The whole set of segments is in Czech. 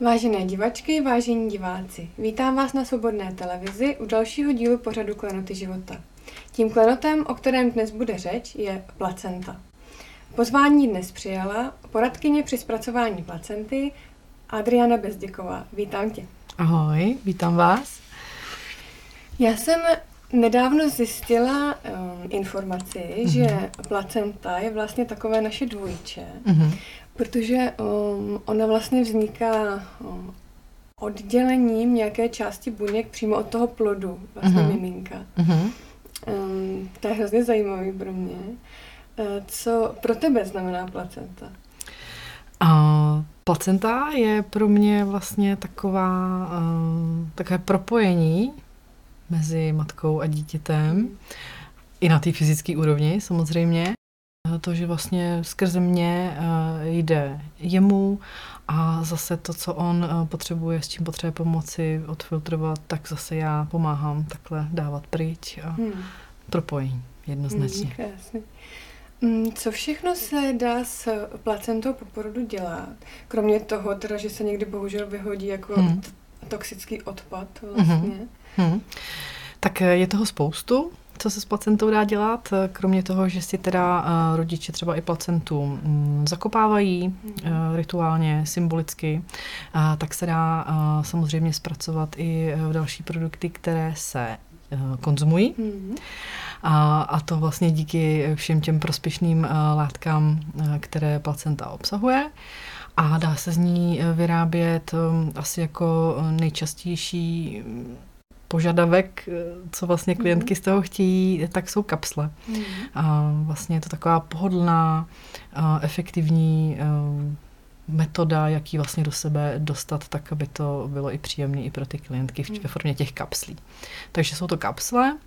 Vážené divačky, vážení diváci, vítám vás na Svobodné televizi u dalšího dílu pořadu Klenoty života. Tím klenotem, o kterém dnes bude řeč, je placenta. Pozvání dnes přijala poradkyně při zpracování placenty Adriana Bezděková. Vítám tě. Ahoj, vítám vás. Já jsem nedávno zjistila um, informaci, mm-hmm. že placenta je vlastně takové naše dvojče. Mm-hmm. Protože um, ona vlastně vzniká um, oddělením nějaké části buněk přímo od toho plodu, vlastně mm-hmm. miminka. Mm-hmm. Um, to je hrozně zajímavý pro mě. Uh, co pro tebe znamená placenta? Uh, placenta je pro mě vlastně taková, uh, takové propojení mezi matkou a dítětem. Mm. I na té fyzické úrovni samozřejmě. To, že vlastně skrze mě eh, jde jemu a zase to, co on eh, potřebuje, s čím potřebuje pomoci odfiltrovat, tak zase já pomáhám takhle dávat pryč a hmm. Propojení jednoznačně. Hmm, krásně. Mm, co všechno se dá s placentou po porodu dělat? Kromě toho, teda, že se někdy bohužel vyhodí jako hmm. toxický odpad vlastně. Hmm. Hmm. Tak eh, je toho spoustu co se s placentou dá dělat, kromě toho, že si teda uh, rodiče třeba i placentu um, zakopávají uh, rituálně, symbolicky, tak se dá samozřejmě zpracovat i v další produkty, které se konzumují. Mm-hmm. A, a to vlastně díky všem těm prospěšným uh, látkám, uh, které placenta obsahuje. A dá se z ní vyrábět um, asi jako nejčastější požadavek, eh, co vlastně mhm. klientky z toho chtějí, tak jsou kapsle. Mm. A vlastně je to taková pohodlná, efektivní eh, metoda, jak ji vlastně do sebe dostat tak, aby to bylo i příjemné i pro ty klientky v, mhm. ve formě těch kapslí. Takže jsou to kapsle.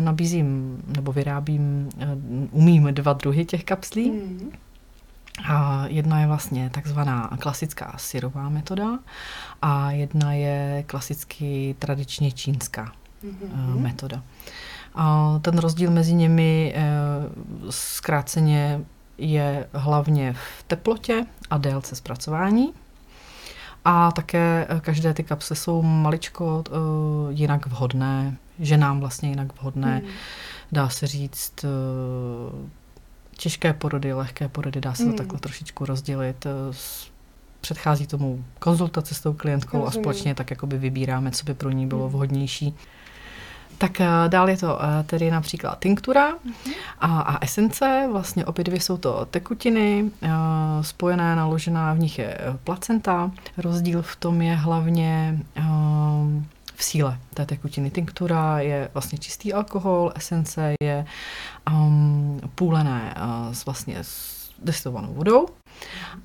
Nabízím nebo vyrábím, eh, umím dva druhy těch kapslí. Mm. A jedna je vlastně takzvaná klasická syrová metoda a jedna je klasicky tradičně čínská mm-hmm. metoda. A ten rozdíl mezi nimi eh, zkráceně je hlavně v teplotě a délce zpracování. A také eh, každé ty kapsle jsou maličko jinak vhodné, ženám vlastně jinak vhodné. Mm. Dá se říct těžké porody, lehké porody, dá se to hmm. takhle trošičku rozdělit. Předchází tomu konzultace s tou klientkou Rozumím. a společně tak jakoby vybíráme, co by pro ní bylo hmm. vhodnější. Tak eh, dál je to eh, tedy například tinktura uh-huh. a, a esence. Vlastně obě dvě jsou to tekutiny, spojené, naložená v nich je placenta. Rozdíl v tom je hlavně v síle té tekutiny. Tinktura je vlastně čistý alkohol, esence je um, půlené uh, s vlastně s destilovanou vodou.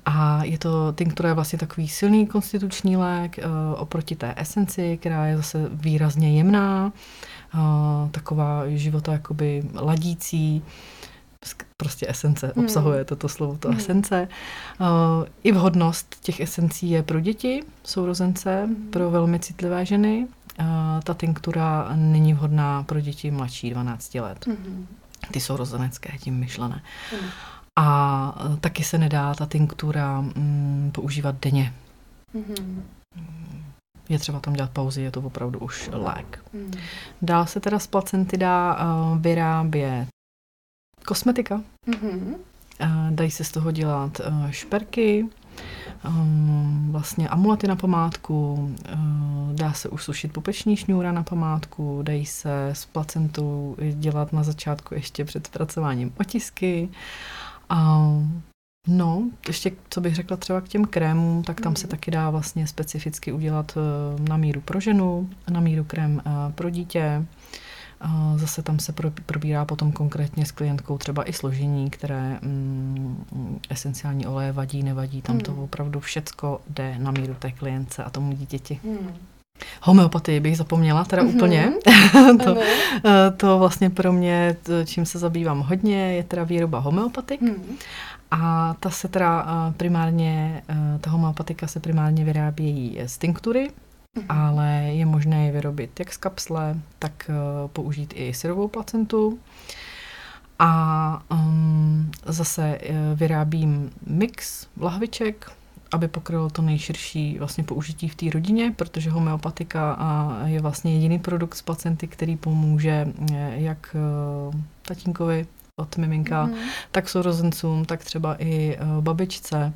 A je to, tinktura je vlastně takový silný konstituční lék uh, oproti té esenci, která je zase výrazně jemná, uh, taková života jakoby ladící, prostě esence, hmm. obsahuje toto slovo, to hmm. esence. Uh, I vhodnost těch esencí je pro děti, sourozence, hmm. pro velmi citlivé ženy. Uh, ta tinktura není vhodná pro děti mladší 12 let. Hmm. Ty jsou rozenecké, tím myšlené. Hmm. A uh, taky se nedá ta tinktura um, používat denně. Hmm. Je třeba tam dělat pauzy, je to opravdu už lék. Hmm. Dál se teda z placenty dá uh, vyrábět kosmetika. Mm-hmm. Dají se z toho dělat uh, šperky, um, vlastně amulety na památku, uh, dá se usušit pupeční šňůra na památku, dají se s placentou dělat na začátku ještě před zpracováním otisky. Um, No, ještě co bych řekla třeba k těm krémům, tak tam se mhm. taky dá vlastně specificky udělat na míru pro ženu, na míru krém pro dítě. Zase tam se probírá potom konkrétně s klientkou třeba i složení, které mm, esenciální oleje vadí, nevadí. Tam hmm. to opravdu všecko jde na míru té klience a tomu dítěti. Hmm. Homeopatii bych zapomněla teda mm-hmm. úplně. to, to vlastně pro mě, čím se zabývám hodně, je teda výroba homeopatik. Mm. A ta se teda primárně, ta homeopatika se primárně vyrábějí z tinktury, mm-hmm. ale je možné je vyrobit jak z kapsle, tak použít i syrovou placentu. A um, zase vyrábím mix lahviček, aby pokrylo to nejširší vlastně použití v té rodině, protože homeopatika je vlastně jediný produkt z placenty, který pomůže jak e, tatínkovi od miminka, mm. tak sourozencům, tak třeba i e, babičce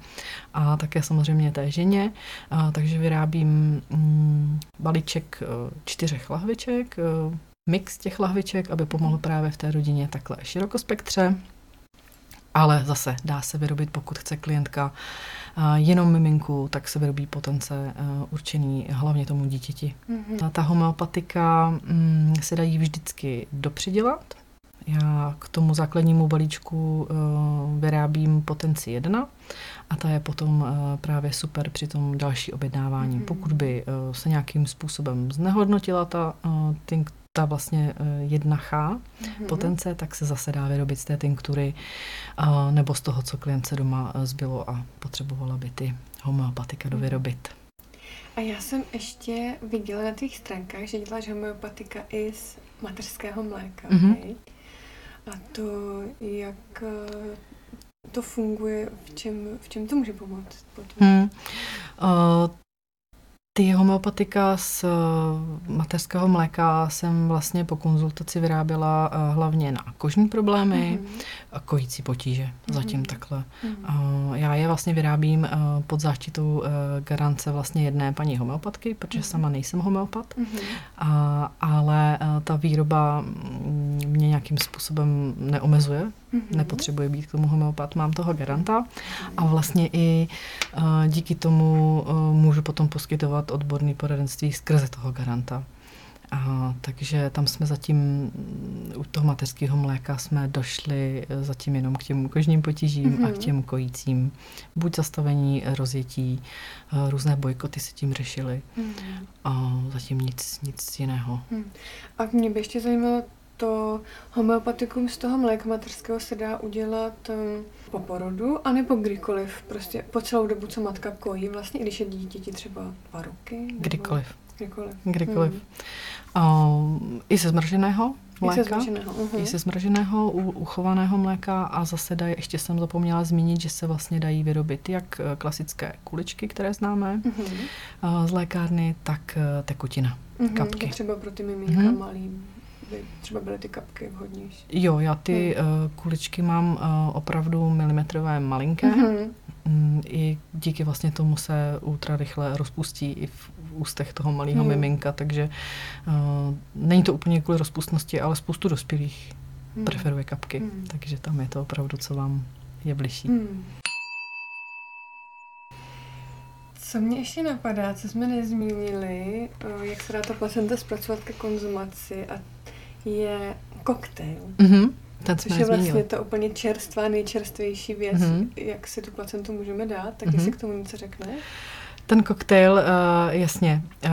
a také samozřejmě té ženě. A, takže vyrábím mm, balíček e, čtyřech lahviček, mix těch lahviček, aby pomohl právě v té rodině takhle širokospektře. Ale zase dá se vyrobit, pokud chce klientka jenom miminku, tak se vyrobí potence určený hlavně tomu dítěti. Mm-hmm. Ta homeopatika mm, se dají vždycky dopřidělat. Já k tomu základnímu balíčku uh, vyrábím potenci 1 a ta je potom uh, právě super při tom další objednávání. Mm-hmm. Pokud by uh, se nějakým způsobem znehodnotila ta, uh, ta vlastně eh, jedna ch mm-hmm. potence, tak se zase dá vyrobit z té tinktury nebo z toho, co klient se doma eh, zbylo a potřebovala by ty homeopatika mm-hmm. dovyrobit. A já jsem ještě viděla na tvých stránkách, že děláš homeopatika i z mateřského mléka. Mm-hmm. A to, jak eh, to funguje, v čem, v čem to může pomoct? Potom? Hmm. Uh, ty homeopatika z eh, mateřského mléka jsem vlastně po konzultaci vyráběla eh, hlavně na kožní problémy mm-hmm. a kojící potíže, mm-hmm. zatím takhle. Mm-hmm. Já je vlastně vyrábím pod záštitou garance vlastně jedné paní homeopatky, protože mm-hmm. sama nejsem homeopat, mm-hmm. a, ale ta výroba mm, mě nějakým způsobem neomezuje, mm-hmm. nepotřebuje být k tomu homeopat, mám toho garanta mm-hmm. a vlastně i díky tomu můžu potom poskytovat odborné poradenství skrze toho garanta. A, takže tam jsme zatím u toho mateřského mléka jsme došli e, zatím jenom k těm kožním potížím mm-hmm. a k mhm. těm kojícím. Buď zastavení rozjetí, e, různé bojkoty se tím řešily mm-hmm. a zatím nic, nic jiného. Mm. A mě by ještě zajímalo, to homeopatikum z toho mléka materského se dá udělat um, po porodu, anebo kdykoliv, prostě po celou dobu, co matka kojí, vlastně i když je dítěti třeba dva roky? Nebo... Kdykoliv. Kdykoliv. Kdykoliv. Hmm. Uh, I se zmrženého mléka. I se zmrženého. Uh-huh. I se zmrženého, uchovaného mléka a zase dají, ještě jsem zapomněla zmínit, že se vlastně dají vyrobit jak eh, klasické kuličky, které známe uh-huh. z lékárny, tak eh, tekutina, uh-huh. kapky. třeba pro ty miminka uh-huh. malý by třeba byly ty kapky vhodnější. Jo, já ty hmm. uh, kuličky mám uh, opravdu milimetrové malinké. Mm-hmm. Mm, I díky vlastně tomu se ultra rychle rozpustí i v ústech toho malého hmm. miminka, takže uh, není to úplně kvůli rozpustnosti, ale spoustu dospělých hmm. preferuje kapky, hmm. takže tam je to opravdu, co vám je bližší. Hmm. Co mě ještě napadá, co jsme nezmínili, jak se dá ta placenta zpracovat ke konzumaci a je koktejl. Mm-hmm. Ten Což je vlastně ta úplně čerstvá, nejčerstvější věc, mm-hmm. jak si tu placentu můžeme dát, tak mm-hmm. jestli k tomu něco řekne? Ten koktejl, uh, jasně, uh,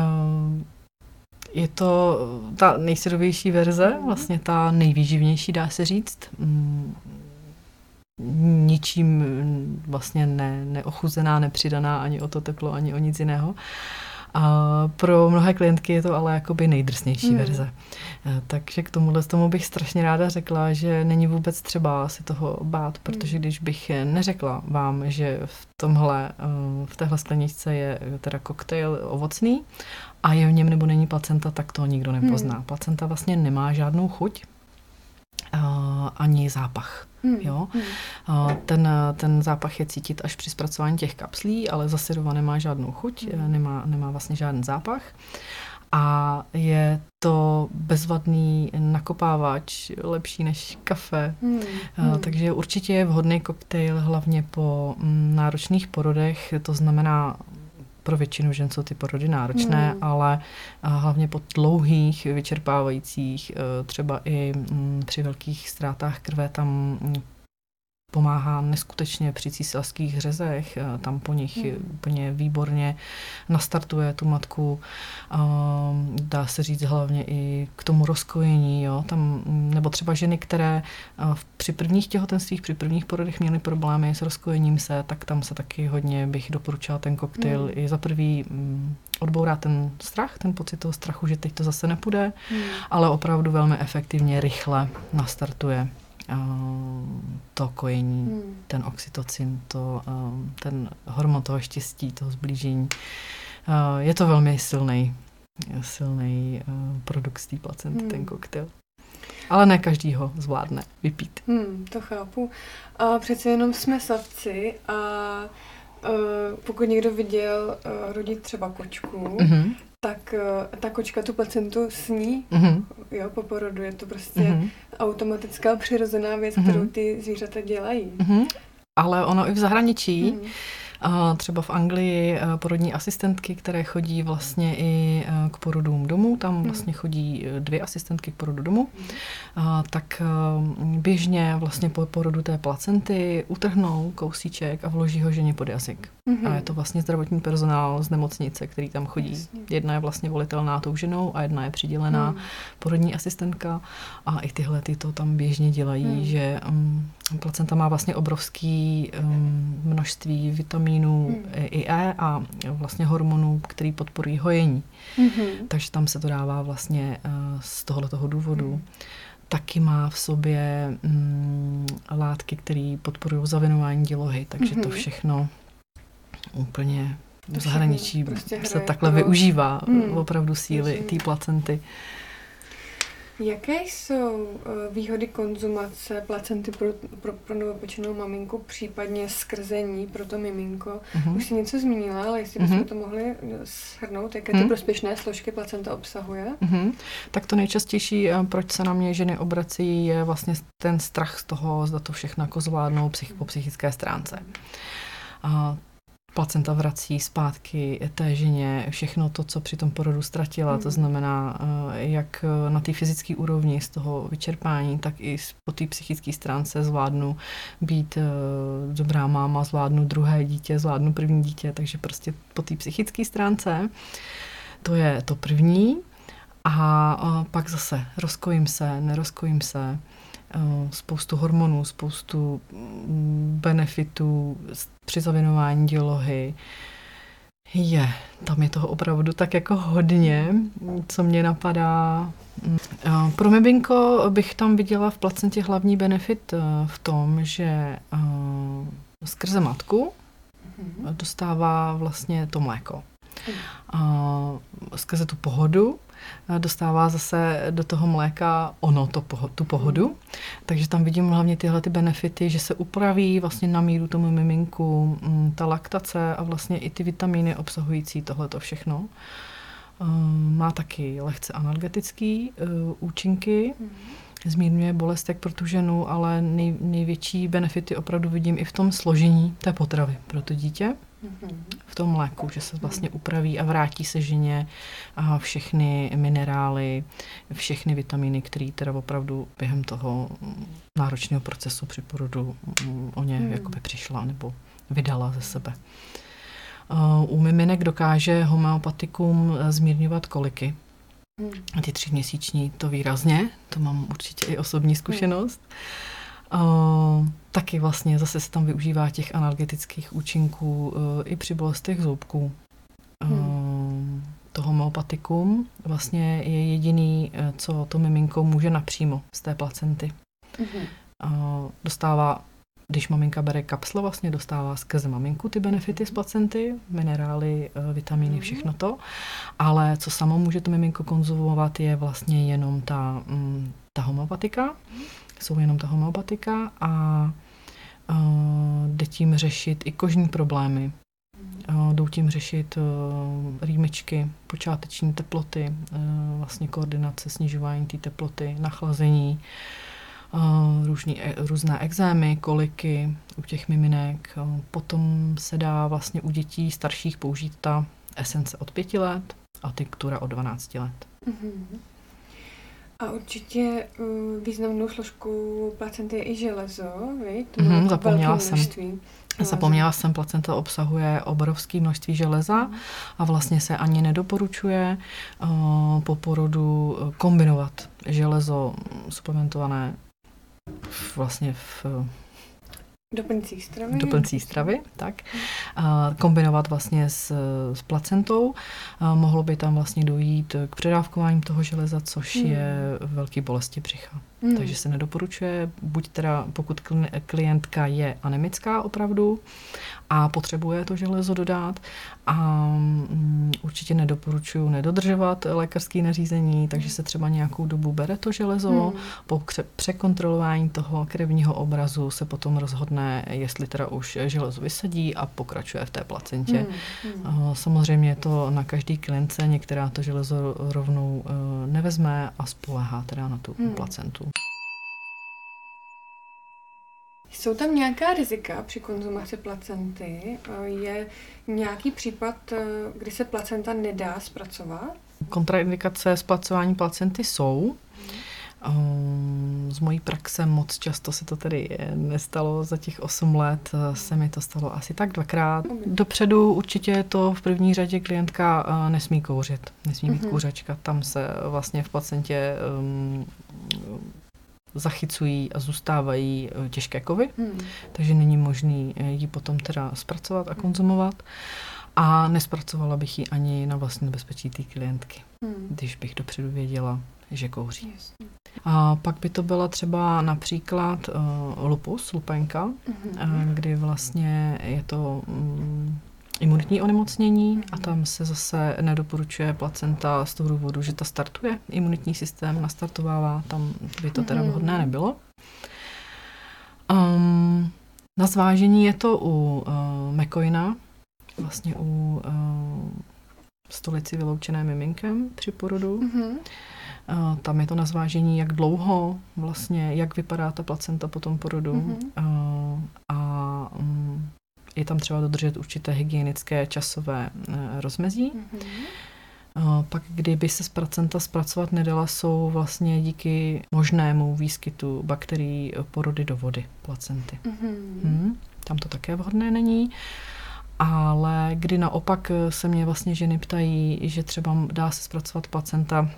je to ta nejsyrovější verze, mm-hmm. vlastně ta nejvýživnější, dá se říct. Mm, ničím vlastně ne, neochuzená, nepřidaná ani o to teplo, ani o nic jiného. A pro mnohé klientky je to ale jakoby nejdrsnější hmm. verze. Eh, takže k tomuhle tomu bych strašně ráda řekla, že není vůbec třeba si toho bát, protože hmm. když bych neřekla vám, že v tomhle, eh, v téhle skleničce je teda koktejl ovocný a je v něm nebo není placenta, tak to nikdo nepozná. Hmm. Placenta vlastně nemá žádnou chuť, ani zápach. Hmm. Jo? Hmm. Ten, ten zápach je cítit až při zpracování těch kapslí, ale zasirova nemá žádnou chuť, hmm. nemá, nemá vlastně žádný zápach. A je to bezvadný nakopávač, lepší než kafe. Hmm. Hmm. Takže určitě je vhodný koktejl hlavně po mm, náročných porodech, to znamená pro většinu žen jsou ty porody náročné, hmm. ale hlavně po dlouhých, vyčerpávajících, e, třeba i mm, při velkých ztrátách krve tam mm, pomáhá neskutečně při císařských řezech, eh, tam po nich hmm. úplně výborně nastartuje tu matku, dá se říct hlavně i k tomu rozkojení, jo, tam, nebo třeba ženy, které eh, při prvních těhotenstvích, při prvních porodech měly problémy s rozkojením se, tak tam se taky hodně bych doporučila ten koktejl. Hmm. I za prvý mm, odbourá ten strach, ten pocit toho strachu, že teď to zase nepůjde, hmm. ale opravdu velmi efektivně, rychle nastartuje to kojení, hmm. ten oxytocin, to, ten hormon toho štěstí, toho zblížení. Je to velmi silný, silný produkt z té placenty, hmm. ten koktejl. Ale ne každý ho zvládne vypít. Hmm, to chápu. A přece jenom jsme savci a uh, pokud někdo viděl uh, rodit třeba kočku, mm-hmm tak eh, ta kočka tu placentu sní, mm-hmm. jo, po porodu. Je to prostě mm-hmm. automatická přirozená věc, mm-hmm. kterou ty zvířata dělají. Mm-hmm. Ale ono i v zahraničí mm-hmm Třeba v Anglii eh, porodní asistentky, které chodí vlastně i eh, k porodům domů, tam hmm. vlastně chodí eh, dvě asistentky k porodu domů, tak běžně vlastně po porodu té placenty utrhnou kousíček a vloží ho ženě pod jazyk. Hmm. A je to vlastně zdravotní personál z nemocnice, který tam chodí. Jedna je vlastně volitelná tou ženou a jedna je přidělená hmm. porodní asistentka a i tyhle ty to tam běžně dělají, hmm. že um, placenta má vlastně obrovský um, množství vitaminů vitamínů hmm. i E a vlastně hormonů, který podporují hojení. Hmm. Takže tam se to dává vlastně uh, z tohoto důvodu. Hmm. Taky má v sobě um, látky, které podporují zavinování dělohy, takže hmm. to všechno úplně v zahraničí prostě se takhle využívá hmm. opravdu síly té placenty. Jaké jsou eh, výhody konzumace placenty pro, pro, pro novopečenou maminku, případně skrzení pro to miminko? Uh-huh. Už jsi něco zmínila, ale jestli bychom uh-huh. to mohli eh, shrnout, jaké uh-huh. ty mhm. prospěšné složky placenta obsahuje? Uh-huh. Tak to nejčastější, eh, proč se na mě ženy obrací, je vlastně ten strach z toho, zda to všechno jako zvládnou psych, po psychické stránce. A placenta vrací zpátky té ženě všechno to, co při tom porodu ztratila. Mm. To znamená, eh, jak na té fyzické úrovni z toho vyčerpání, tak i po té psychické stránce zvládnu být eh, dobrá máma, zvládnu druhé dítě, zvládnu první dítě, takže prostě po té psychické stránce to je to první. A pak zase rozkojím se, nerozkojím se, Eh, spoustu hormonů, spoustu mm, benefitů při zavinování dělohy. Je, tam je toho opravdu tak jako hodně, co mě napadá. Mm, eh, pro miminko bych tam viděla v placentě hlavní benefit eh, v tom, že skrze matku mhm. dostává vlastně to mléko. Mhm. Skrze tu pohodu dostává zase do toho mléka ono, to, tu pohodu. Takže tam vidím hlavně tyhle ty benefity, že se upraví vlastně na míru tomu miminku mm, ta laktace a vlastně i ty vitamíny obsahující tohleto všechno. Ehm, má taky lehce analgetický uh, účinky. Mm zmírňuje bolest jak pro tu ženu, ale nej, největší benefity opravdu vidím i v tom složení té potravy pro to dítě v tom mléku, že se vlastně upraví a vrátí se ženě a všechny minerály, všechny vitamíny, které teda opravdu během toho náročného procesu při porodu o ně hmm. jakoby přišla nebo vydala ze sebe. U miminek dokáže homeopatikum zmírňovat koliky. Hmm. Ty třiměsíční to výrazně, to mám určitě i osobní zkušenost. Hmm. Uh, taky vlastně zase se tam využívá těch analgetických účinků uh, i při bolestech zubků. Uh, hmm. To homeopatikum vlastně je jediný, co to miminko může napřímo z té placenty. Hmm. Uh, dostává, když maminka bere kapsle, vlastně dostává skrze maminku ty benefity z placenty, minerály, vitamíny, hmm. všechno to. Ale co samo může to miminko konzumovat, je vlastně jenom ta, mm, ta homeopatika. Hmm jsou jenom ta homeopatika a jde tím řešit i kožní problémy. Jdou tím řešit uh, rýmičky, počáteční teploty, uh, vlastně koordinace, snižování té teploty, nachlazení, uh, různý, různé exémy, koliky u těch miminek. Potom se dá vlastně u dětí starších použít ta esence od pěti let a tinktura od 12 let. Mm-hmm. A určitě uh, významnou složkou placenty je i železo, viď? Mm-hmm, zapomněla jsem. Množství. Zapomněla jsem, placenta obsahuje obrovské množství železa a vlastně se ani nedoporučuje uh, po porodu kombinovat železo suplementované vlastně v Doplňcích stravy. Doplňcích stravy, tak. A kombinovat vlastně s, s placentou. A mohlo by tam vlastně dojít k předávkování toho železa, což hmm. je velký bolesti břicha. Hmm. Takže se nedoporučuje, buď teda pokud klientka je anemická opravdu a potřebuje to železo dodat a mm, určitě nedoporučuji nedodržovat lékařské nařízení, takže se třeba nějakou dobu bere to železo, hmm. po překontrolování toho krevního obrazu se potom rozhodne, jestli teda už železo vysadí a pokračuje v té placentě. Hmm. Hmm. Samozřejmě je to na každý klientce, některá to železo rovnou e, nevezme a spolehá teda na tu hmm. placentu. Jsou tam nějaká rizika při konzumaci placenty? Je nějaký případ, eh, kdy se placenta nedá zpracovat? Kontraindikace zpracování placenty jsou. Z mojí praxe moc často se to tedy nestalo. Za těch 8 let eh, se mi to stalo asi tak dvakrát. Dopředu určitě to v první řadě klientka eh, nesmí kouřit. Nesmí být mm-hmm. kouřačka. Tam se vlastně v placentě um, zachycují a zůstávají eh, těžké kovy, hmm. takže není možný eh, ji potom teda zpracovat a konzumovat. A nespracovala bych ji ani na vlastní bezpečí té klientky, hmm. když bych dopředu věděla, že kouří. Jasně. A pak by to byla třeba například uh, lupus, lupenka, mm-hmm. uh, kdy vlastně je to um, imunitní onemocnění a tam se zase nedoporučuje placenta z toho důvodu, že ta startuje, imunitní systém nastartovává, tam by to teda vhodné mhm. nebylo. Um, na zvážení je to u uh, Mekoina, vlastně u uh, stolici vyloučené miminkem při porodu. Mm-hmm. Uh, tam je to na zvážení, jak dlouho vlastně, jak vypadá ta placenta po tom porodu. Mm-hmm. Uh, a um, je tam třeba dodržet určité hygienické časové eh, rozmezí. Mm-hmm. Pak, kdyby se z placenta zpracovat nedala, jsou vlastně díky možnému výskytu bakterií porody do vody placenty. Mm-hmm. Hmm, tam to také vhodné není. Ale kdy naopak se mě vlastně ženy ptají, že třeba dá se zpracovat placenta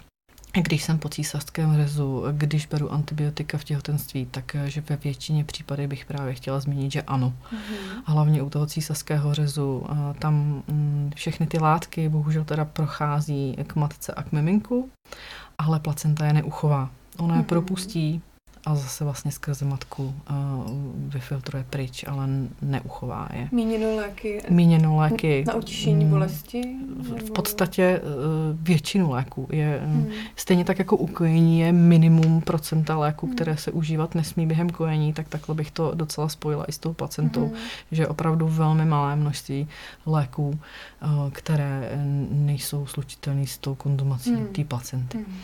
když jsem po císařském řezu, když beru antibiotika v těhotenství, takže ve většině případů bych právě chtěla zmínit, že ano. Mm-hmm. Hlavně u toho císařského řezu. Tam mm, všechny ty látky bohužel teda prochází k matce a k miminku, ale placenta je neuchová. Ona je mm-hmm. propustí, a zase vlastně skrze matku uh, vyfiltruje pryč, ale neuchová je. Míněno léky? Míněno léky. Na utišení bolesti? V, v podstatě uh, většinu léků. Je, hmm. Stejně tak jako u kojení je minimum procenta léků, hmm. které se užívat nesmí během kojení, tak takhle bych to docela spojila i s tou placentou, hmm. že je opravdu velmi malé množství léků, uh, které nejsou slučitelné s tou konzumací hmm. té placenty. Hmm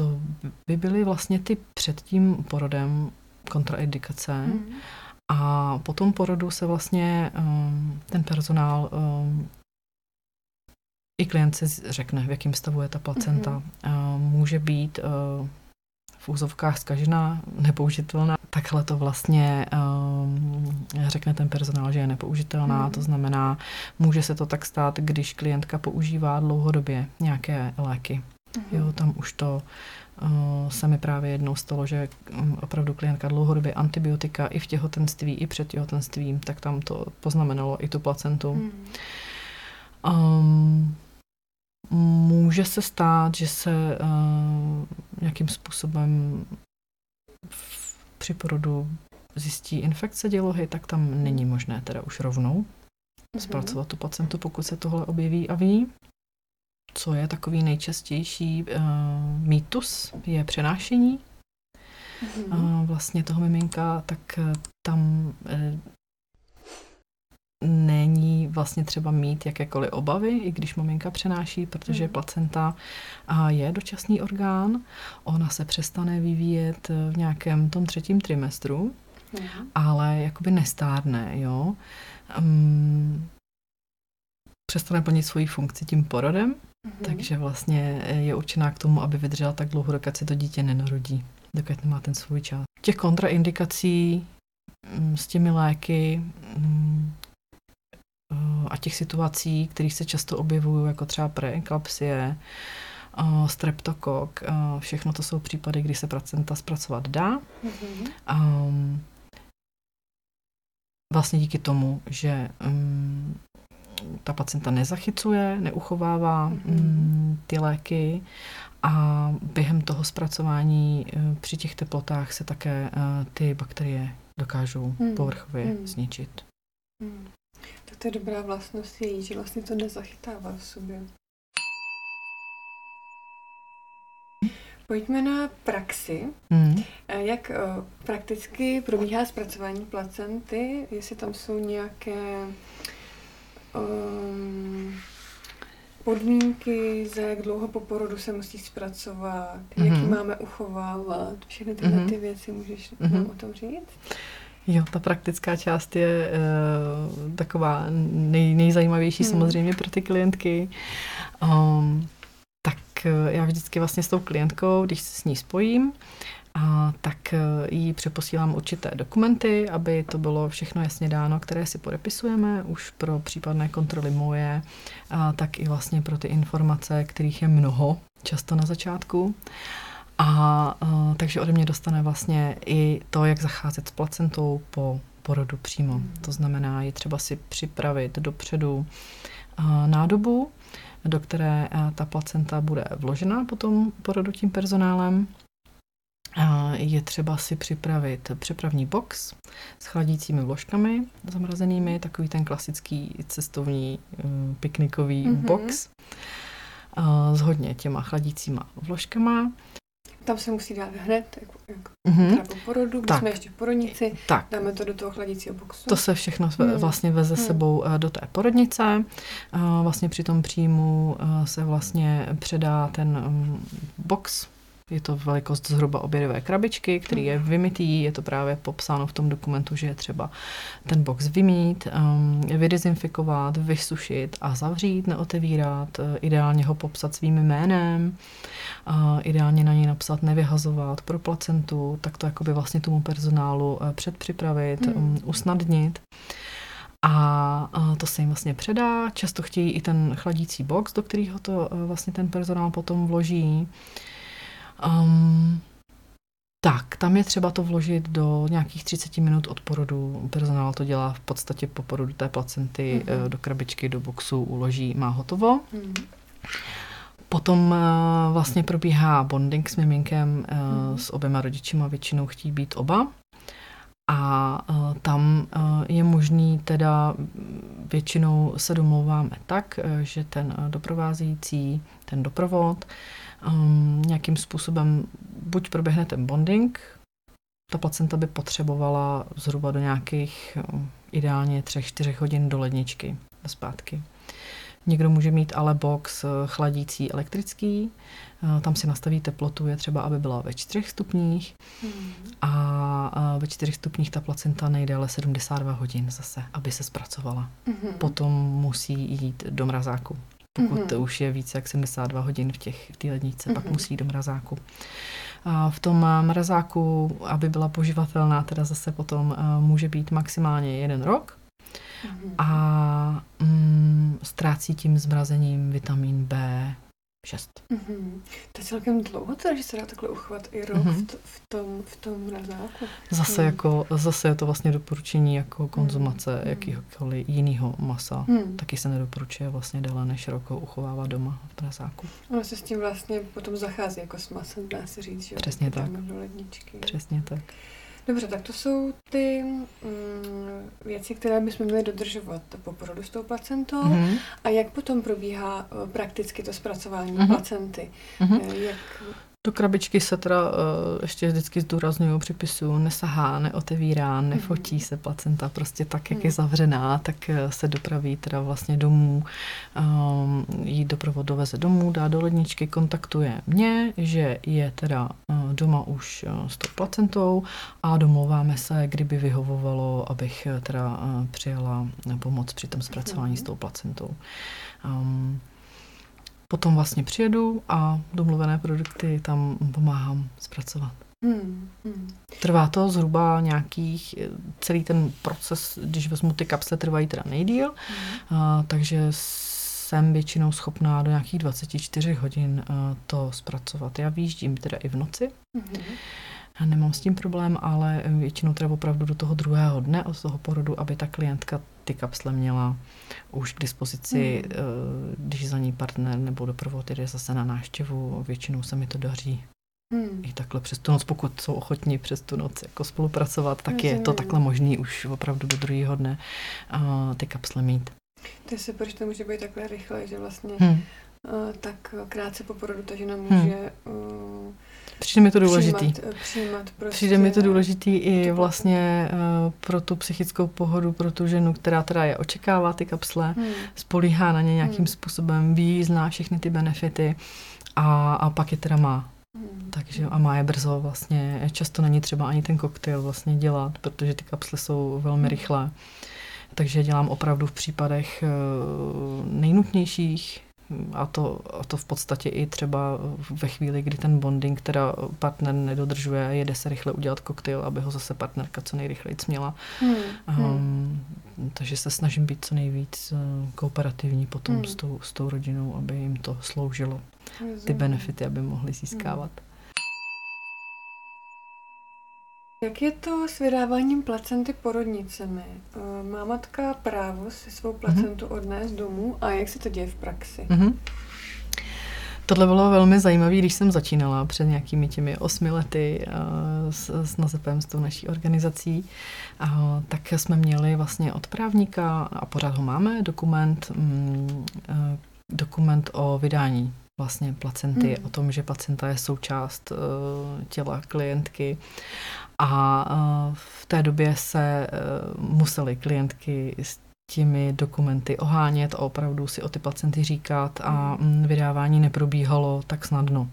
to by byly vlastně ty před tím porodem kontraindikace. Mm. A po tom porodu se vlastně um, ten personál um, i klient si řekne, v jakém stavu je ta placenta. Mm-hmm. Uh, může být uh, v úzovkách zkažená, nepoužitelná. Takhle to vlastně um, řekne ten personál, že je nepoužitelná. Mm. To znamená, může se to tak stát, když klientka používá dlouhodobě nějaké léky. Mm-hmm. Jo, tam už to uh, se mi právě jednou stalo, že um, opravdu klientka dlouhodobě antibiotika i v těhotenství, i před těhotenstvím, tak tam to poznamenalo i tu placentu. Mm. Um, může se stát, že se uh, nějakým způsobem v, při porodu zjistí infekce dělohy, tak tam není možné teda už rovnou mm-hmm. zpracovat tu placentu, pokud se tohle objeví a ví co je takový nejčastější uh, mýtus, je přenášení mm-hmm. uh, vlastně toho miminka, tak uh, tam uh, není vlastně třeba mít jakékoliv obavy, i když maminka přenáší, protože mm. placenta je dočasný orgán, ona se přestane vyvíjet v nějakém tom třetím trimestru, mm. ale jakoby nestárne, jo. Um, přestane plnit svoji funkci tím porodem Mm-hmm. Takže vlastně je určená k tomu, aby vydržela tak dlouho, dokud se to dítě nenarodí, dokud nemá ten svůj čas. Těch kontraindikací mm, s těmi léky mm, eh, a těch situací, které se často objevují, jako třeba preeklapsie, eh, streptokok, všechno to jsou případy, kdy se placenta zpracovat dá. Mm-hmm. Um, vlastně díky tomu, že um, ta pacienta nezachycuje, neuchovává mm-hmm. ty léky a během toho zpracování uh, při těch teplotách se také uh, ty bakterie dokážou mm. povrchově mm. zničit. Mm. Tak to je dobrá vlastnost její, že vlastně to nezachytává v sobě. Pojďme na praxi. Mm. Jak prakticky probíhá zpracování placenty? Jestli tam jsou nějaké um, podmínky, za jak dlouho po porodu se musí zpracovat, mm-hmm. jaký máme uchovávat, všechny tyhle mm-hmm. ty věci, můžeš mm-hmm. nám o tom říct? Jo, ta praktická část je uh, taková nej, nejzajímavější hmm. samozřejmě pro ty klientky. Um, tak uh, já vždycky vlastně s tou klientkou, když se s ní spojím, a tak e, jí přeposílám určité dokumenty, aby to bylo všechno jasně dáno, které si podepisujeme už pro případné kontroly moje, a tak i vlastně pro ty informace, kterých je mnoho, často na začátku. A, a e, takže ode mě dostane vlastně i to, jak zacházet s placentou po porodu přímo. Hmm. To znamená, je třeba si připravit dopředu a, nádobu, do které ta placenta bude vložena potom porodu tím personálem je třeba si připravit přepravní box s chladícími vložkami zamrazenými, takový ten klasický cestovní um, piknikový mm-hmm. box s hodně těma chladícíma vložkama. Tam se musí dát hned, jako, jako mm-hmm. po porodu, když tak. jsme ještě v porodnici, tak. dáme to do toho chladícího boxu. To se všechno mm. vlastně veze mm. sebou eh, do té porodnice. Vlastně při tom příjmu eh, se vlastně předá ten mm, box je to velikost zhruba obědové krabičky, který je vymitý, je to právě popsáno v tom dokumentu, že je třeba ten box vymít, um, vydezinfikovat, vysušit a zavřít, neotevírat, uh, ideálně ho popsat svým jménem, uh, ideálně na něj napsat nevyhazovat pro placentu, tak to jakoby vlastně tomu personálu uh, předpřipravit, hmm. um, usnadnit. A to se jim vlastně předá. Často chtějí i ten chladící box, do kterého to vlastně ten personál potom vloží. Um, tak, tam je třeba to vložit do nějakých 30 minut od porodu. Personál to dělá v podstatě po porodu té placenty mm-hmm. do krabičky, do boxu uloží, má hotovo. Mm-hmm. Potom uh, vlastně probíhá bonding s miminkem, uh, mm-hmm. s oběma rodičima, většinou chtí být oba. A uh, tam uh, je možný teda většinou se domlouváme tak, uh, že ten uh, doprovázející, ten doprovod, um, nějakým způsobem buď proběhne ten bonding, ta placenta by potřebovala zhruba do nějakých um, ideálně 3-4 hodin do ledničky zpátky. Někdo může mít ale box eh, chladící elektrický, eh, tam si nastaví teplotu, je třeba, aby byla ve 4 stupních hmm. a ve 4 stupních ta placenta nejdéle 72 hodin zase, aby se zpracovala. Hmm. Potom musí jít do mrazáku. Pokud mm-hmm. to už je více jak 72 hodin v těch v té ledničce, mm-hmm. pak musí do mrazáku. A v tom eh, mrazáku, aby byla poživatelná, teda zase potom uh, může být maximálně jeden rok. Mm-hmm. A mm, ztrácí tím zmrazením vitamin B, 6. Mm-hmm. To je celkem dlouho, teda, že se dá takhle uchovat i rok mm-hmm. v, v, tom, v tom mrazáku. Zase, mm. jako, zase je to vlastně doporučení jako konzumace mm. jakýhokoliv jiného masa. Mm. Taky se nedoporučuje vlastně déle než rok uchovávat doma v mrazáku. Ono se s tím vlastně potom zachází jako s masem, dá se říct, že Přesně tak. do ledničky. Přesně tak. Dobře, tak to jsou ty mm, věci, které bychom měli dodržovat po porodu s tou placentou. Mm-hmm. A jak potom probíhá uh, prakticky to zpracování mm-hmm. placenty? Mm-hmm. Jak do krabičky se teda uh, ještě vždycky zdůraznuju připisu, nesahá, neotevírá, nefotí mm. se placenta, prostě tak, jak je zavřená, tak eh, se dopraví teda vlastně domů, um, jí doprovod doveze domů, dá do ledničky, kontaktuje mě, že je teda uh, doma už uh, s tou placentou a domlouváme se, kdyby vyhovovalo, abych teda uh, přijela pomoc při tom zpracování s tou placentou. Um, Potom vlastně přijedu a domluvené produkty tam pomáhám zpracovat. Hmm, hmm. Trvá to zhruba nějakých, celý ten proces, když vezmu ty kapsle, trvají teda nejdíl, hmm. a, takže jsem většinou schopná do nějakých 24 hodin a, to zpracovat. Já výjíždím teda i v noci, hmm. Já nemám s tím problém, ale většinou teda opravdu do toho druhého dne od toho porodu, aby ta klientka ty kapsle měla už k dispozici, hmm. když za ní partner nebo doprovod jde zase na návštěvu. Většinou se mi to daří Hmm. I takhle přes tu noc, pokud jsou ochotní přes tu noc jako spolupracovat, tak je to takhle možný už opravdu do druhého dne uh, ty kapsle mít. To je super, že to může být takhle rychle, že vlastně hmm. uh, tak krátce po porodu ta žena může hmm. uh, Přijde mi to důležitý. Přijímat, přijímat prostě Přijde mi to důležitý i vlastně uh, pro tu psychickou pohodu, pro tu ženu, která teda je očekává ty kapsle, hmm. spolíhá na ně nějakým hmm. způsobem, ví, zná všechny ty benefity a, a pak je teda má. Hmm. Takže a má je brzo vlastně. Často není třeba ani ten koktejl vlastně dělat, protože ty kapsle jsou velmi hmm. rychlé. Takže dělám opravdu v případech eh, nejnutnějších a to, a to v podstatě i třeba ve chvíli, kdy ten bonding teda partner nedodržuje, jede se rychle udělat koktejl, aby ho zase partnerka co nejrychleji směla. Hmm. Um, takže se snažím být co nejvíc uh, kooperativní potom hmm. s, tou, s tou rodinou, aby jim to sloužilo. Ty benefity, aby mohli získávat. Hmm. Jak je to s vydáváním placenty porodnicemi? Eh, má matka právo si svou placentu mm-hmm. odnést domů a jak se to děje v praxi? Mm-hmm. Tohle bylo velmi zajímavé, když jsem začínala před nějakými těmi osmi lety uh, s, s Nazepem, s tou naší organizací. Uh, tak jsme měli vlastně od právníka, a pořád ho máme, dokument, um, uh, dokument o vydání vlastně placenty, mm. o tom, že placenta je součást uh, těla klientky a uh, v té době se uh, museli klientky s těmi dokumenty ohánět a opravdu si o ty placenty říkat a mm, vydávání neprobíhalo tak snadno.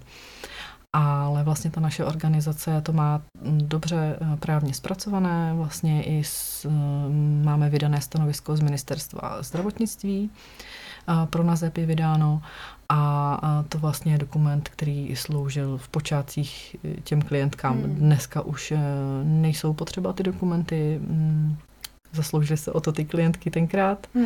Ale vlastně ta naše organizace to má mm, dobře právně zpracované, vlastně i s, máme vydané stanovisko z ministerstva zdravotnictví, pro NAZEP je vydáno a to vlastně je dokument, který sloužil v počátcích e, těm klientkám. Hmm. Dneska už e, nejsou potřeba ty dokumenty, mm, zasloužily se o to ty klientky tenkrát, hmm.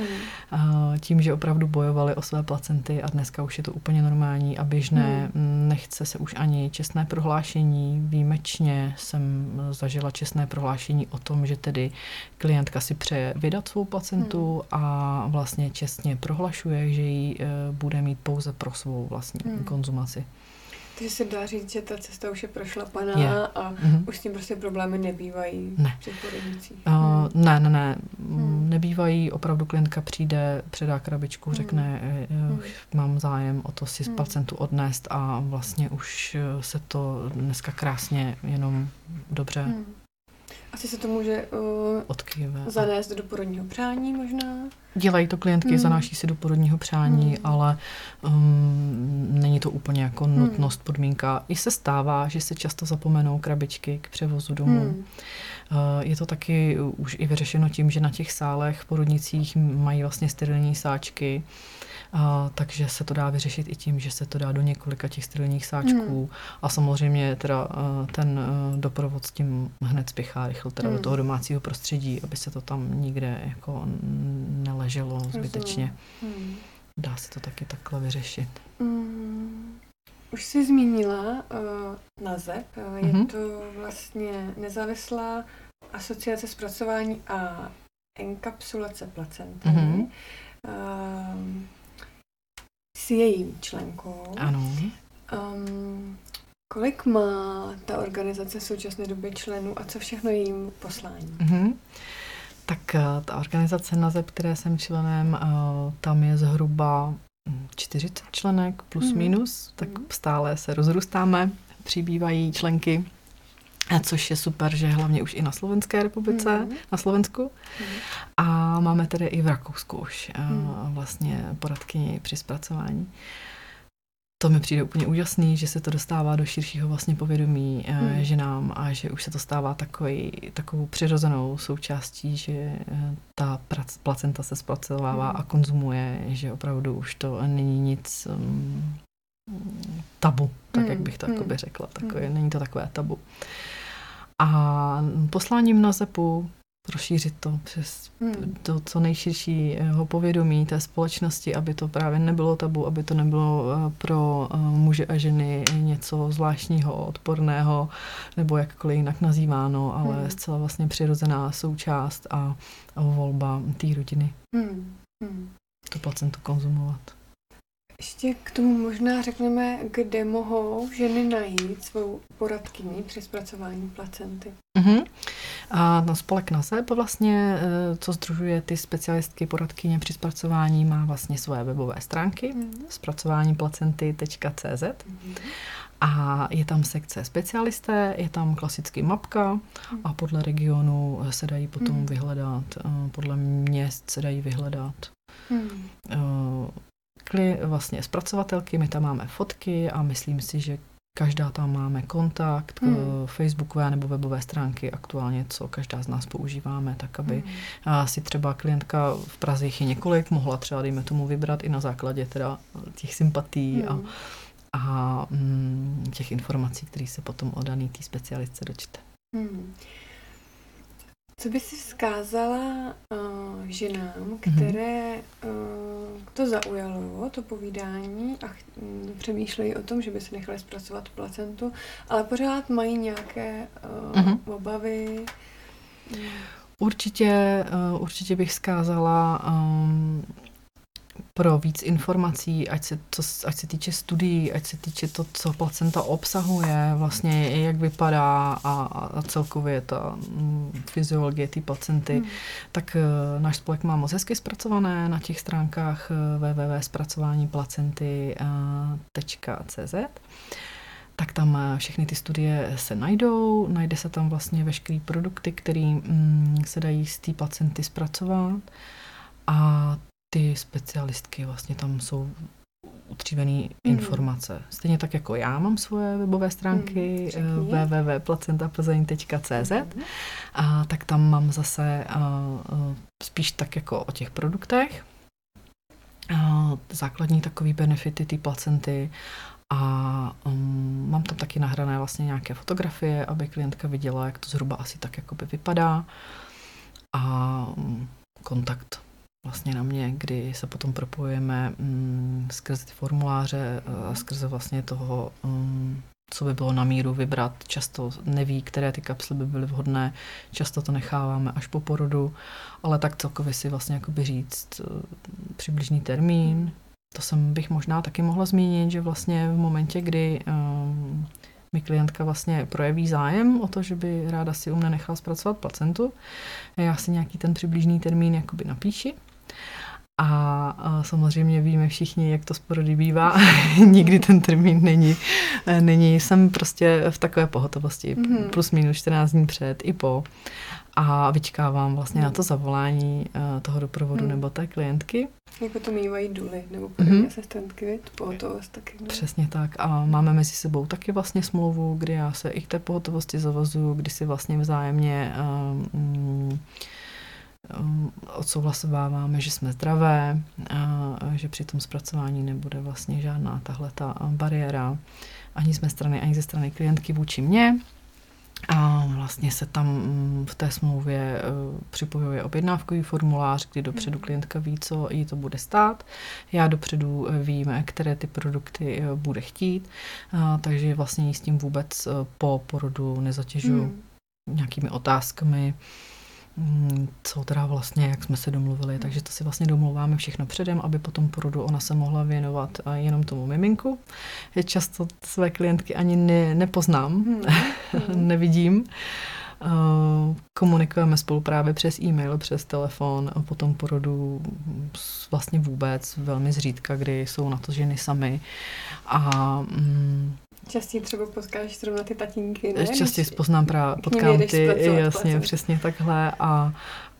tím, že opravdu bojovali o své placenty a dneska už je to úplně normální a běžné. Hmm. Nechce se už ani čestné prohlášení. Výjimečně jsem zažila čestné prohlášení o tom, že tedy klientka si přeje vydat svou placentu hmm. a vlastně čestně prohlašuje, že ji e, bude mít pouze pro svou vlastní hmm. konzumaci. Takže se dá říct, že ta cesta už je prošlapaná je. a mm-hmm. už s tím prostě problémy nebývají ne. při uh, hmm. Ne, ne, ne. Hmm. Nebývají, opravdu klientka přijde, předá krabičku, hmm. řekne, hmm. mám zájem o to si hmm. pacientu odnést a vlastně už eh, se to dneska krásně jenom dobře hmm. Asi se to může uh, zanést do porodního přání možná? Dělají to klientky, hmm. zanáší si do porodního přání, hmm. ale um, není to úplně jako hmm. nutnost, podmínka. I se stává, že se často zapomenou krabičky k převozu domů. Hmm. Uh, je to taky už i vyřešeno tím, že na těch sálech porodnicích mají vlastně sterilní sáčky, a, takže se to dá vyřešit i tím, že se to dá do několika těch sterilních sáčků. Hmm. A samozřejmě teda ten doprovod s tím hned spěchá rychle teda hmm. do toho domácího prostředí, aby se to tam nikde jako neleželo zbytečně. Hmm. Dá se to taky takhle vyřešit. Hmm. Už jsi zmínila uh, NAZEP, uh, je mm-hmm. to vlastně nezávislá asociace zpracování a enkapsulace placenty. Mm-hmm. Uh, jsi jejím členkou. Ano. Um, kolik má ta organizace v současné době členů a co všechno je jejím poslání? Mm-hmm. Tak eh, ta organizace NAZEP, které jsem členem, eh, tam je zhruba 40 členek plus mm-hmm. minus, tak mm-hmm. stále se rozrůstáme, přibývají členky což je super, že hlavně už i na Slovenské republice, mm. na Slovensku. Mm. A máme tedy i v Rakousku už mm. vlastně poradkyni při zpracování. To mi přijde úplně úžasný, že se to dostává do širšího vlastně povědomí eh, hmm. ženám a že už se to stává takový, takovou přirozenou součástí, že eh, ta placenta se zpracovává hmm. a konzumuje, že opravdu už to není nic um, tabu, tak hmm. jak bych to hmm. řekla. Takové, hmm. Není to takové tabu. A posláním na ZEPu rozšířit to přes hmm. to co nejširšího povědomí té společnosti, aby to právě nebylo tabu, aby to nebylo eh, pro eh, muže a ženy něco zvláštního, odporného, nebo jakkoliv jinak nazýváno, ale hmm. zcela vlastně přirozená součást a, a volba té rodiny. Hmm. Hmm. Tu placentu konzumovat. Ještě k tomu možná řekneme, kde mohou ženy najít svou poradkyni při zpracování placenty. Uh-huh. A no, spolek NASEP vlastně, eh, co združuje ty specialistky poradkyně při zpracování, má vlastně svoje webové stránky uh-huh. zpracování placenty.cz uh-huh. a je tam sekce specialisté, je tam klasicky mapka a podle regionu se dají potom vyhledat, eh, podle měst se dají vyhledat Hmm vlastně zpracovatelky, my tam máme fotky a myslím si, že každá tam máme kontakt, hmm. facebookové nebo webové stránky aktuálně, co každá z nás používáme, tak aby hmm. si třeba klientka v Praze jich je několik, mohla třeba, dejme tomu, vybrat i na základě teda těch sympatí hmm. a, a mm, těch informací, které se potom o daný té specialistce dočte. Hmm. Co by si vzkázala uh, ženám, mhm. které uh, to zaujalo, to povídání a ch- mm, přemýšlejí o tom, že by si nechali zpracovat placentu, ale pořád mají nějaké uh, uh-huh. obavy? Určitě, uh, určitě bych vzkázala um, pro víc informací, ať se, to, ať se týče studií, ať se týče to, co placenta obsahuje, vlastně jak vypadá a, a celkově ta mm, fyziologie té placenty, hmm. tak uh, náš spolek má moc hezky zpracované na těch stránkách uh, www.zpracování-placenty.cz tak tam eh, všechny ty studie se najdou, najde se tam vlastně veškerý produkty, které mm, se dají z té placenty zpracovat a ty specialistky vlastně tam jsou utřívené mm. informace. Stejně tak jako já mám svoje webové stránky mm, www.placentaplzeň.cz mm. a tak tam mám zase a, a, spíš tak jako o těch produktech a, základní takový benefity ty placenty a um, mám tam taky nahrané vlastně nějaké fotografie, aby klientka viděla, jak to zhruba asi tak jakoby vypadá a um, kontakt vlastně na mě, kdy se potom propojujeme mm, skrze ty formuláře a mhm. skrze vlastně toho, um, co by bylo na míru vybrat. Často neví, které ty kapsly by byly vhodné, často to necháváme až po porodu, ale tak celkově si vlastně jakoby říct uh, přibližný termín. To jsem bych možná taky mohla zmínit, že vlastně v momentě, kdy um, mi klientka vlastně projeví zájem o to, že by ráda si u mne nechala zpracovat placentu. Já si nějaký ten přibližný termín jakoby napíši a, a samozřejmě víme všichni, jak to s porody bývá. Nikdy ten termín není. není. Jsem prostě v takové pohotovosti. Mm-hmm. Plus minus 14 dní před i po. A vyčkávám vlastně mm. na to zavolání uh, toho doprovodu mm. nebo té klientky. Jako to mývají duly nebo první mm-hmm. asistentky, pohotovost taky. Ne? Přesně tak. A máme mezi sebou taky vlastně smlouvu, kdy já se i k té pohotovosti zavazuju, kdy si vlastně vzájemně Um, odsouhlasováváme, že jsme zdravé, a že při tom zpracování nebude vlastně žádná tahle ta bariéra ani z mé strany, ani ze strany klientky vůči mně. A vlastně se tam mm, v té smlouvě uh, připojuje objednávkový formulář, kdy dopředu hmm. klientka ví, co jí to bude stát. Já dopředu vím, které ty produkty bude chtít, takže vlastně s tím vůbec po porodu nezatěžuju hmm. nějakými otázkami Mm, co teda vlastně, jak jsme se domluvili, takže to si vlastně domluváme všechno předem, aby potom porodu ona se mohla věnovat jenom tomu miminku. Je často své klientky ani ne, nepoznám, hmm. nevidím. Komunikujeme spolu právě přes e-mail, přes telefon a potom porodu vlastně vůbec velmi zřídka, kdy jsou na to ženy samy. A mm, Častěji třeba potkáš zrovna ty tatínky, ne? Častěji poznám právě, potkám ty, jasně, vlastně. přesně takhle a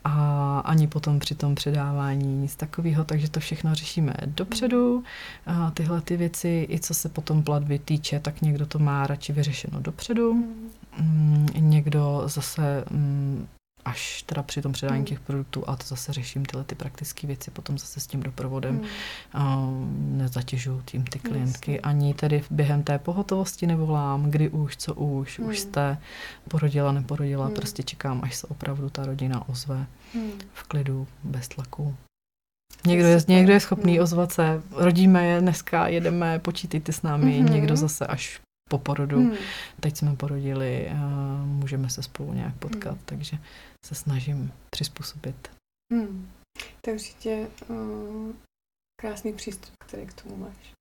a ani potom při tom předávání nic takového, takže to všechno řešíme dopředu. A tyhle ty věci, i co se potom platby týče, tak někdo to má radši vyřešeno dopředu, mm, někdo zase mm, až teda při tom předání hmm. těch produktů a to zase řeším tyhle ty praktické věci potom zase s tím doprovodem. Hmm. A nezatěžuju tím ty klientky. Jasně. Ani tedy během té pohotovosti nevolám, kdy už, co už, hmm. už jste porodila, neporodila, hmm. prostě čekám, až se opravdu ta rodina ozve hmm. v klidu, bez tlaku. Někdo je, někdo je schopný hmm. ozvat se, rodíme je dneska, jedeme, počítejte s námi, hmm. někdo zase až po porodu. Hmm. Teď jsme porodili, můžeme se spolu nějak potkat, hmm. takže se snažím přizpůsobit. Hmm. To je určitě uh, krásný přístup, který k tomu máš.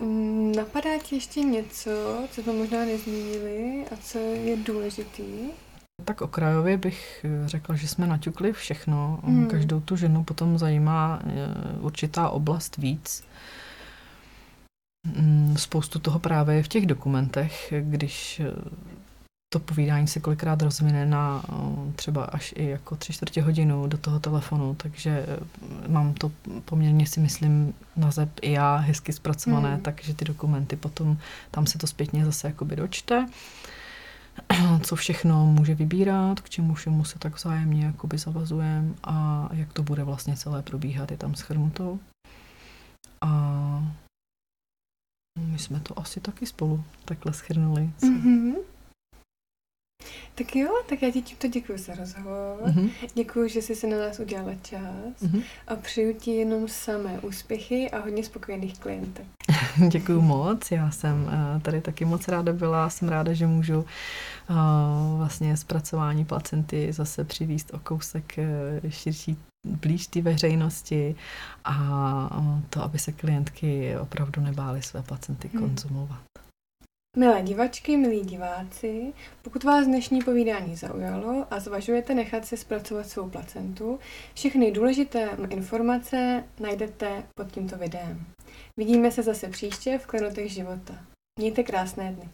Um, napadá ti ještě něco, co jsme možná nezmínili a co je důležitý? Tak okrajově bych řekla, že jsme naťukli všechno. Hmm. Každou tu ženu potom zajímá e, určitá oblast víc. Mm, spoustu toho právě je v těch dokumentech, když e, to povídání se kolikrát rozvine na třeba až i jako tři čtvrtě hodinu do toho telefonu, takže e, mám to poměrně si myslím na zeb i já hezky zpracované, hmm. takže ty dokumenty potom, tam se to zpětně zase jakoby dočte, co všechno může vybírat, k čemu všemu se tak vzájemně jakoby zavazujeme a jak to bude vlastně celé probíhat, je tam schrnuto. A my jsme to asi taky spolu takhle schrnuli. Mm-hmm. Tak jo, tak já ti tímto děkuji za rozhovor. Mm-hmm. Děkuji, že jsi se na nás udělala čas mm-hmm. a přeju ti jenom samé úspěchy a hodně spokojených klientek. děkuji moc, já jsem uh, tady taky moc ráda byla, jsem ráda, že můžu uh, vlastně zpracování placenty zase přivíst o kousek uh, širší blíž té veřejnosti a to, aby se klientky opravdu nebály své placenty hmm. konzumovat. Milé divačky, milí diváci, pokud vás dnešní povídání zaujalo a zvažujete nechat si zpracovat svou placentu, všechny důležité informace najdete pod tímto videem. Vidíme se zase příště v Klenotech života. Mějte krásné dny.